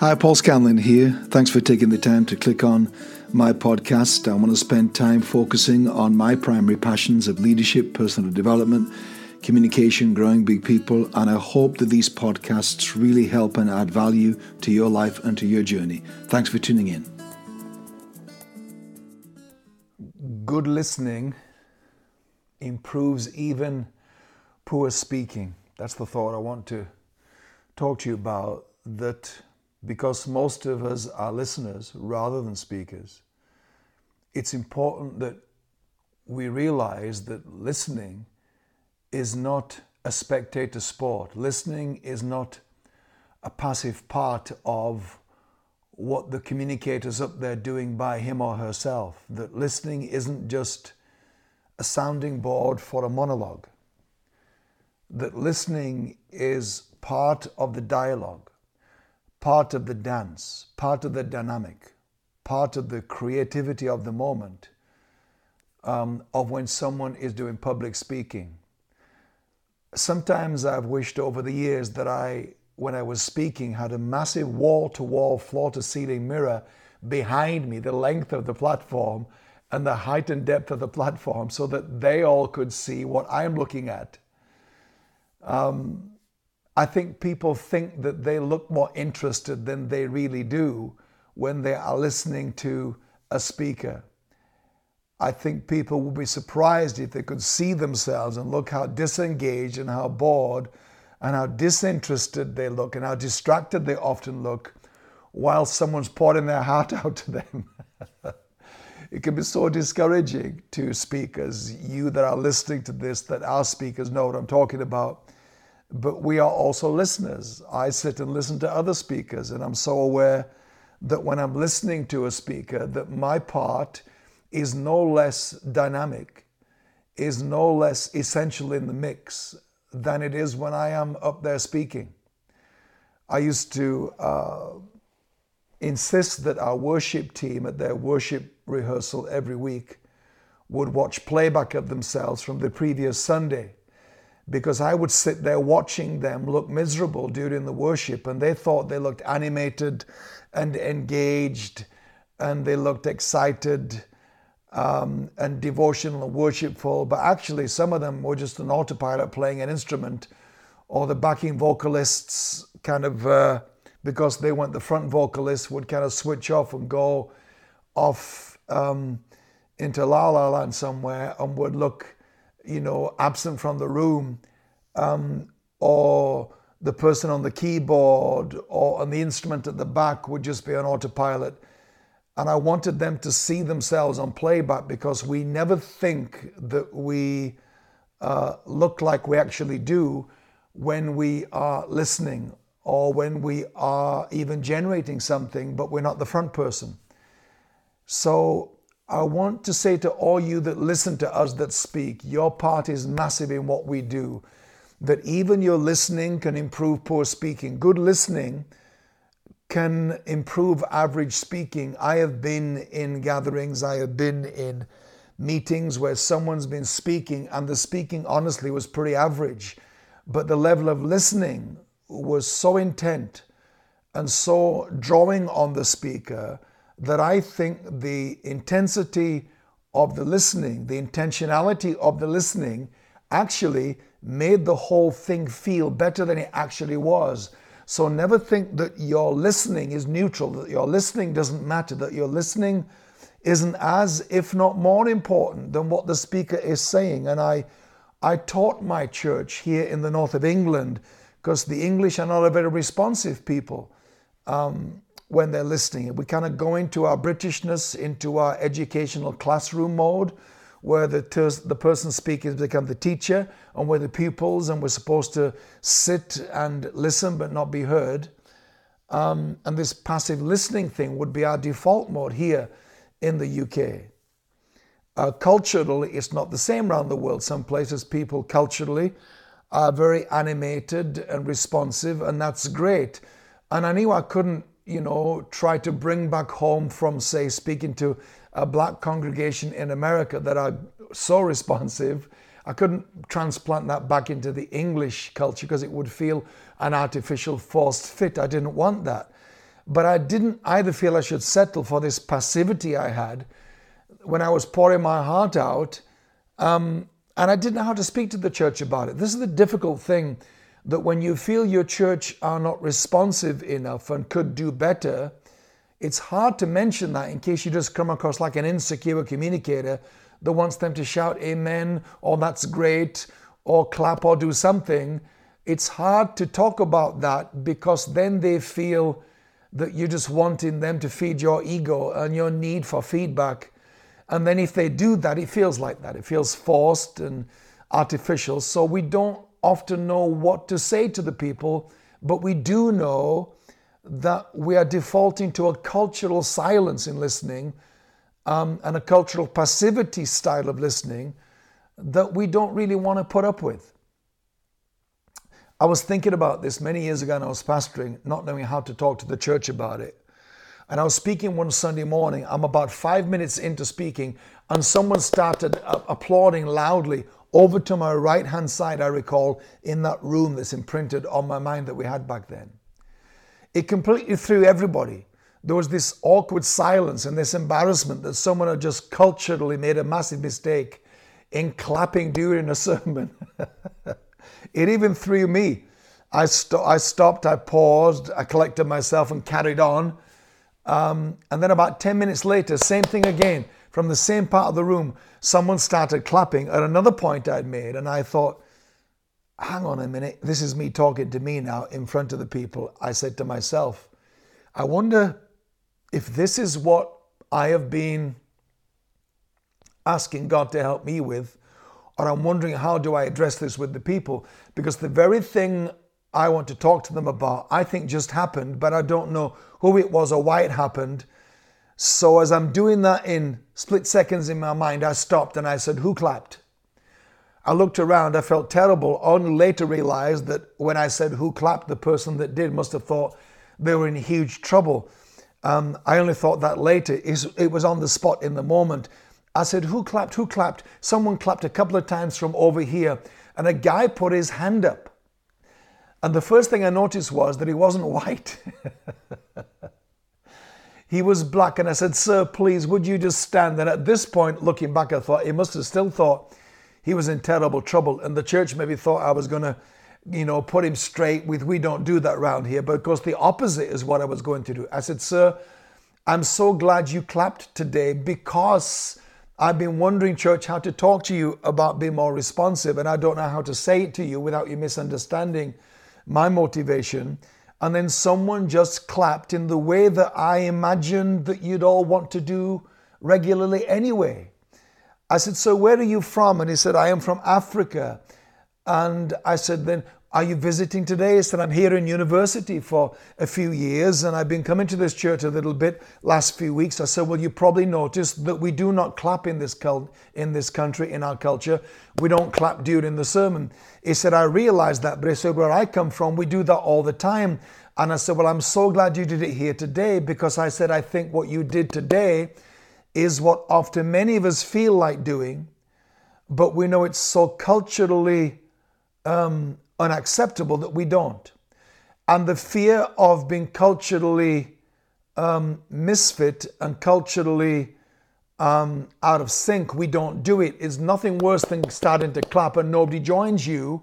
Hi, Paul Scanlon here. Thanks for taking the time to click on my podcast. I want to spend time focusing on my primary passions of leadership, personal development, communication, growing big people, and I hope that these podcasts really help and add value to your life and to your journey. Thanks for tuning in. Good listening improves even poor speaking. That's the thought I want to talk to you about. That because most of us are listeners rather than speakers, it's important that we realize that listening is not a spectator sport. Listening is not a passive part of what the communicator's up there doing by him or herself. That listening isn't just a sounding board for a monologue. That listening is part of the dialogue part of the dance, part of the dynamic, part of the creativity of the moment um, of when someone is doing public speaking. Sometimes I've wished over the years that I, when I was speaking, had a massive wall to wall, floor to ceiling mirror behind me, the length of the platform and the height and depth of the platform, so that they all could see what I'm looking at. Um, I think people think that they look more interested than they really do when they are listening to a speaker. I think people would be surprised if they could see themselves and look how disengaged and how bored and how disinterested they look and how distracted they often look while someone's pouring their heart out to them. it can be so discouraging to speakers, you that are listening to this, that our speakers know what I'm talking about but we are also listeners. I sit and listen to other speakers, and I'm so aware that when I'm listening to a speaker, that my part is no less dynamic, is no less essential in the mix than it is when I am up there speaking. I used to uh, insist that our worship team at their worship rehearsal every week would watch playback of themselves from the previous Sunday because I would sit there watching them look miserable during the worship, and they thought they looked animated and engaged, and they looked excited um, and devotional and worshipful. But actually, some of them were just an autopilot playing an instrument, or the backing vocalists kind of, uh, because they weren't the front vocalists, would kind of switch off and go off um, into La La Land somewhere and would look you know, absent from the room, um, or the person on the keyboard or on the instrument at the back would just be on autopilot. And I wanted them to see themselves on playback because we never think that we uh, look like we actually do when we are listening or when we are even generating something, but we're not the front person. So I want to say to all you that listen to us that speak, your part is massive in what we do. That even your listening can improve poor speaking. Good listening can improve average speaking. I have been in gatherings, I have been in meetings where someone's been speaking and the speaking honestly was pretty average, but the level of listening was so intent and so drawing on the speaker that I think the intensity of the listening, the intentionality of the listening, actually made the whole thing feel better than it actually was. So never think that your listening is neutral, that your listening doesn't matter, that your listening isn't as, if not more important than what the speaker is saying. And I, I taught my church here in the north of England because the English are not a very responsive people. Um, when they're listening. We kind of go into our Britishness, into our educational classroom mode, where the, ter- the person speaking has become the teacher, and we're the pupils, and we're supposed to sit and listen but not be heard. Um, and this passive listening thing would be our default mode here in the UK. Uh, culturally, it's not the same around the world. Some places, people culturally are very animated and responsive, and that's great. And I knew I couldn't you know, try to bring back home from, say, speaking to a black congregation in America that are so responsive. I couldn't transplant that back into the English culture because it would feel an artificial forced fit. I didn't want that. But I didn't either feel I should settle for this passivity I had when I was pouring my heart out. Um, and I didn't know how to speak to the church about it. This is the difficult thing that when you feel your church are not responsive enough and could do better, it's hard to mention that in case you just come across like an insecure communicator that wants them to shout amen or that's great or clap or do something. It's hard to talk about that because then they feel that you're just wanting them to feed your ego and your need for feedback. And then if they do that, it feels like that. It feels forced and artificial. So we don't often know what to say to the people, but we do know that we are defaulting to a cultural silence in listening um, and a cultural passivity style of listening that we don't really want to put up with. I was thinking about this many years ago and I was pastoring, not knowing how to talk to the church about it. And I was speaking one Sunday morning. I'm about five minutes into speaking, and someone started applauding loudly over to my right hand side, I recall, in that room that's imprinted on my mind that we had back then. It completely threw everybody. There was this awkward silence and this embarrassment that someone had just culturally made a massive mistake in clapping during a sermon. It even threw me. I, I stopped, I paused, I collected myself and carried on. Um, and then about 10 minutes later, same thing again. From the same part of the room, someone started clapping at another point I'd made. And I thought, hang on a minute, this is me talking to me now in front of the people. I said to myself, I wonder if this is what I have been asking God to help me with or I'm wondering how do I address this with the people because the very thing I want to talk to them about I think just happened but I don't know who it was or why it happened so as I'm doing that in split seconds in my mind I stopped and I said who clapped I looked around I felt terrible only later realized that when I said who clapped the person that did must have thought they were in huge trouble um, I only thought that later it was on the spot in the moment I said, Who clapped? Who clapped? Someone clapped a couple of times from over here, and a guy put his hand up. And the first thing I noticed was that he wasn't white. He was black. And I said, Sir, please, would you just stand? And at this point, looking back, I thought he must have still thought he was in terrible trouble. And the church maybe thought I was going to, you know, put him straight with, we don't do that around here. But of course, the opposite is what I was going to do. I said, Sir, I'm so glad you clapped today because I've been wondering, church, how to talk to you about being more responsive, and I don't know how to say it to you without you misunderstanding my motivation. And then someone just clapped in the way that I imagined that you'd all want to do regularly anyway. I said, So where are you from? And he said, I am from Africa. And I said, Then are you visiting today? He said, I'm here in university for a few years and I've been coming to this church a little bit last few weeks. I said, Well, you probably noticed that we do not clap in this, cult, in this country, in our culture. We don't clap during the sermon. He said, I realized that, but he said, Where I come from, we do that all the time. And I said, Well, I'm so glad you did it here today because I said, I think what you did today is what often many of us feel like doing, but we know it's so culturally. Um, unacceptable that we don't. And the fear of being culturally um, misfit and culturally um, out of sync, we don't do it, is nothing worse than starting to clap and nobody joins you.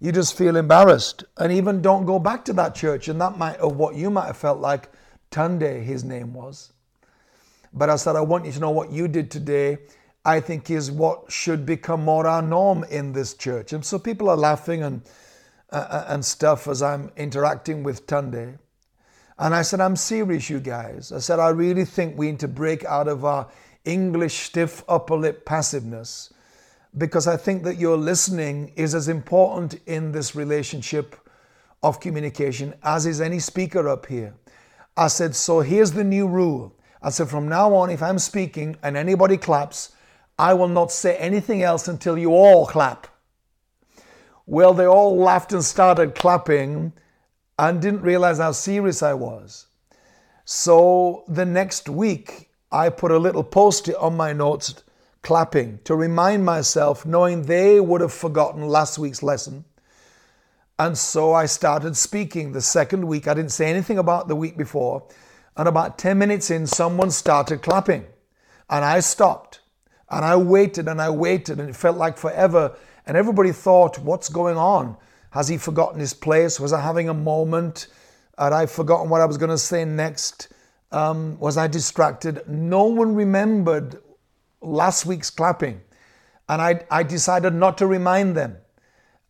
You just feel embarrassed and even don't go back to that church. And that might, of what you might have felt like Tunde, his name was. But I said, I want you to know what you did today I think is what should become more our norm in this church. And so people are laughing and uh, uh, and stuff as I'm interacting with Tunde. And I said, I'm serious, you guys. I said, I really think we need to break out of our English stiff upper lip passiveness because I think that your listening is as important in this relationship of communication as is any speaker up here. I said, so here's the new rule. I said, from now on, if I'm speaking and anybody claps, I will not say anything else until you all clap. Well, they all laughed and started clapping and didn't realize how serious I was. So the next week, I put a little post it on my notes clapping to remind myself, knowing they would have forgotten last week's lesson. And so I started speaking the second week. I didn't say anything about the week before. And about 10 minutes in, someone started clapping. And I stopped. And I waited and I waited, and it felt like forever. And everybody thought, What's going on? Has he forgotten his place? Was I having a moment? Had I forgotten what I was going to say next? Um, was I distracted? No one remembered last week's clapping. And I, I decided not to remind them.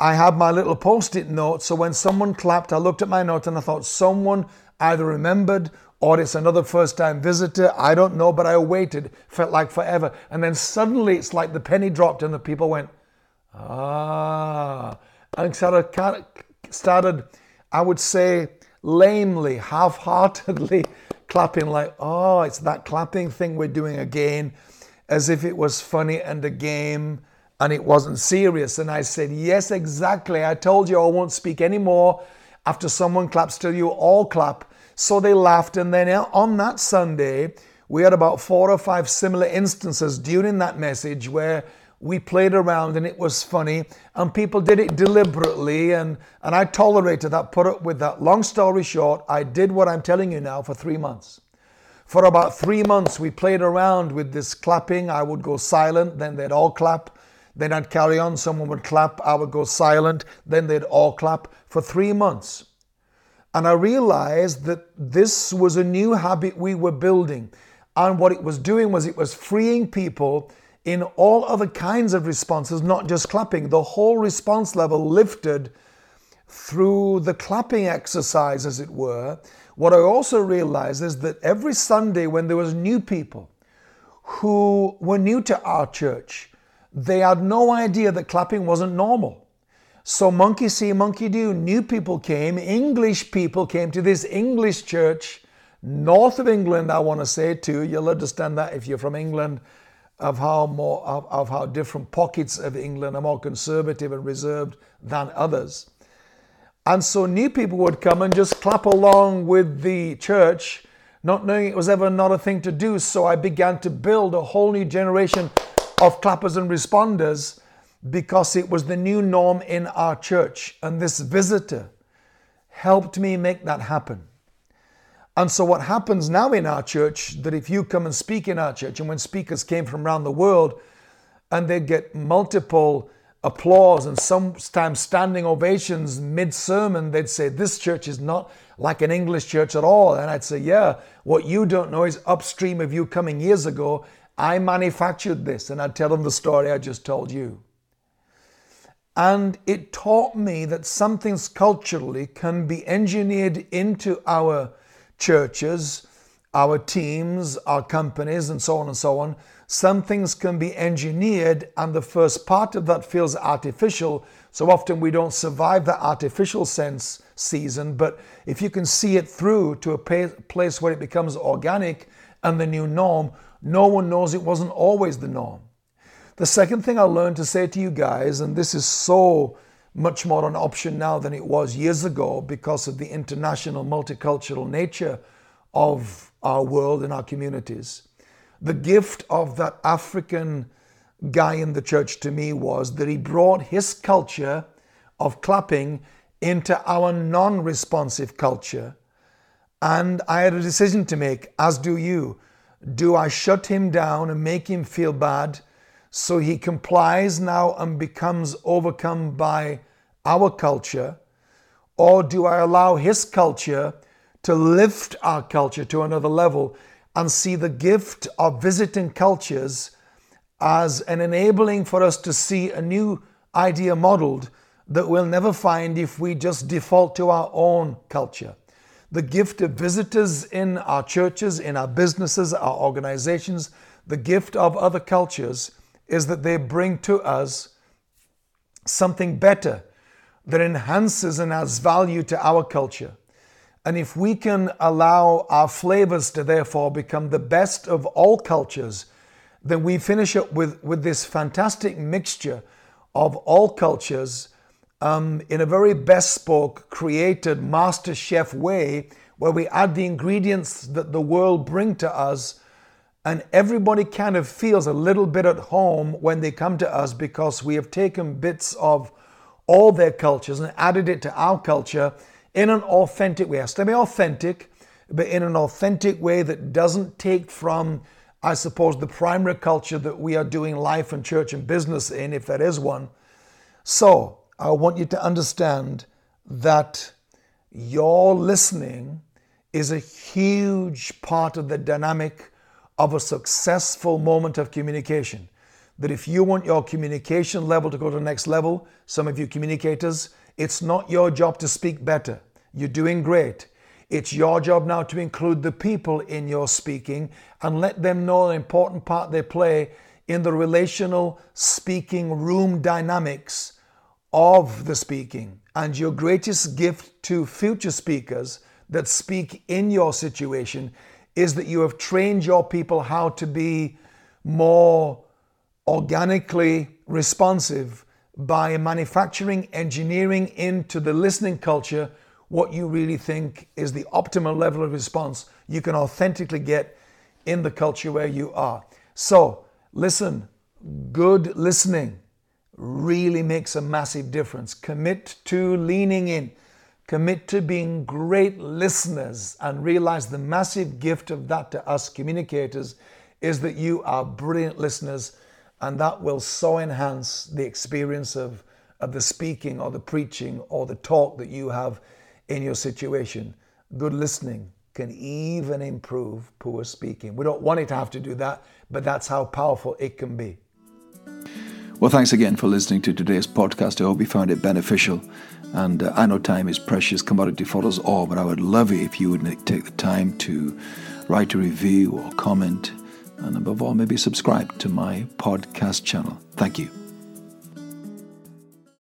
I had my little post it note. So when someone clapped, I looked at my note and I thought someone either remembered or it's another first time visitor. I don't know, but I waited. Felt like forever. And then suddenly it's like the penny dropped and the people went, ah. And started, started I would say, lamely, half heartedly clapping, like, oh, it's that clapping thing we're doing again, as if it was funny and a game and it wasn't serious. And I said, yes, exactly. I told you I won't speak anymore after someone claps till you all clap. So they laughed. And then on that Sunday, we had about four or five similar instances during that message where we played around and it was funny and people did it deliberately and, and I tolerated that, put up with that. Long story short, I did what I'm telling you now for three months. For about three months, we played around with this clapping. I would go silent, then they'd all clap. Then I'd carry on, someone would clap, I would go silent, then they'd all clap for three months. And I realized that this was a new habit we were building. And what it was doing was it was freeing people in all other kinds of responses, not just clapping. The whole response level lifted through the clapping exercise, as it were. What I also realized is that every Sunday when there was new people who were new to our church, they had no idea that clapping wasn't normal. So monkey see, monkey do. New people came, English people came to this English church, north of England, I want to say too. You'll understand that if you're from England of how more of, of how different pockets of England are more conservative and reserved than others. And so new people would come and just clap along with the church, not knowing it was ever not a thing to do. So I began to build a whole new generation of clappers and responders because it was the new norm in our church. And this visitor helped me make that happen. And so, what happens now in our church, that if you come and speak in our church, and when speakers came from around the world and they get multiple applause and sometimes standing ovations mid sermon, they'd say, This church is not like an English church at all. And I'd say, Yeah, what you don't know is upstream of you coming years ago, I manufactured this. And I'd tell them the story I just told you. And it taught me that some things culturally can be engineered into our churches, our teams, our companies, and so on and so on. Some things can be engineered, and the first part of that feels artificial. So often we don't survive the artificial sense season. But if you can see it through to a place where it becomes organic and the new norm, no one knows it wasn't always the norm. The second thing I learned to say to you guys, and this is so much more an option now than it was years ago because of the international multicultural nature of our world and our communities. The gift of that African guy in the church to me was that he brought his culture of clapping into our non responsive culture. And I had a decision to make, as do you. Do I shut him down and make him feel bad? So he complies now and becomes overcome by our culture? Or do I allow his culture to lift our culture to another level and see the gift of visiting cultures as an enabling for us to see a new idea modeled that we'll never find if we just default to our own culture? The gift of visitors in our churches, in our businesses, our organizations, the gift of other cultures is that they bring to us something better that enhances and adds value to our culture. And if we can allow our flavors to therefore become the best of all cultures, then we finish up with, with this fantastic mixture of all cultures um, in a very bespoke, created master chef way where we add the ingredients that the world bring to us and everybody kind of feels a little bit at home when they come to us because we have taken bits of all their cultures and added it to our culture in an authentic way. to be authentic, but in an authentic way that doesn't take from, I suppose, the primary culture that we are doing life and church and business in, if there is one. So I want you to understand that your listening is a huge part of the dynamic of a successful moment of communication. That if you want your communication level to go to the next level, some of you communicators, it's not your job to speak better. You're doing great. It's your job now to include the people in your speaking and let them know the important part they play in the relational speaking room dynamics of the speaking. And your greatest gift to future speakers that speak in your situation is that you have trained your people how to be more organically responsive by manufacturing, engineering into the listening culture what you really think is the optimal level of response you can authentically get in the culture where you are. So, listen, good listening really makes a massive difference. Commit to leaning in, commit to being great listeners, and realize the massive gift of that to us communicators is that you are brilliant listeners, and that will so enhance the experience of, of the speaking or the preaching or the talk that you have in your situation. Good listening can even improve poor speaking. We don't want it to have to do that, but that's how powerful it can be. Well, thanks again for listening to today's podcast. I hope you found it beneficial. And uh, I know time is precious commodity for us all, but I would love it if you would take the time to write a review or comment, and above all, maybe subscribe to my podcast channel. Thank you.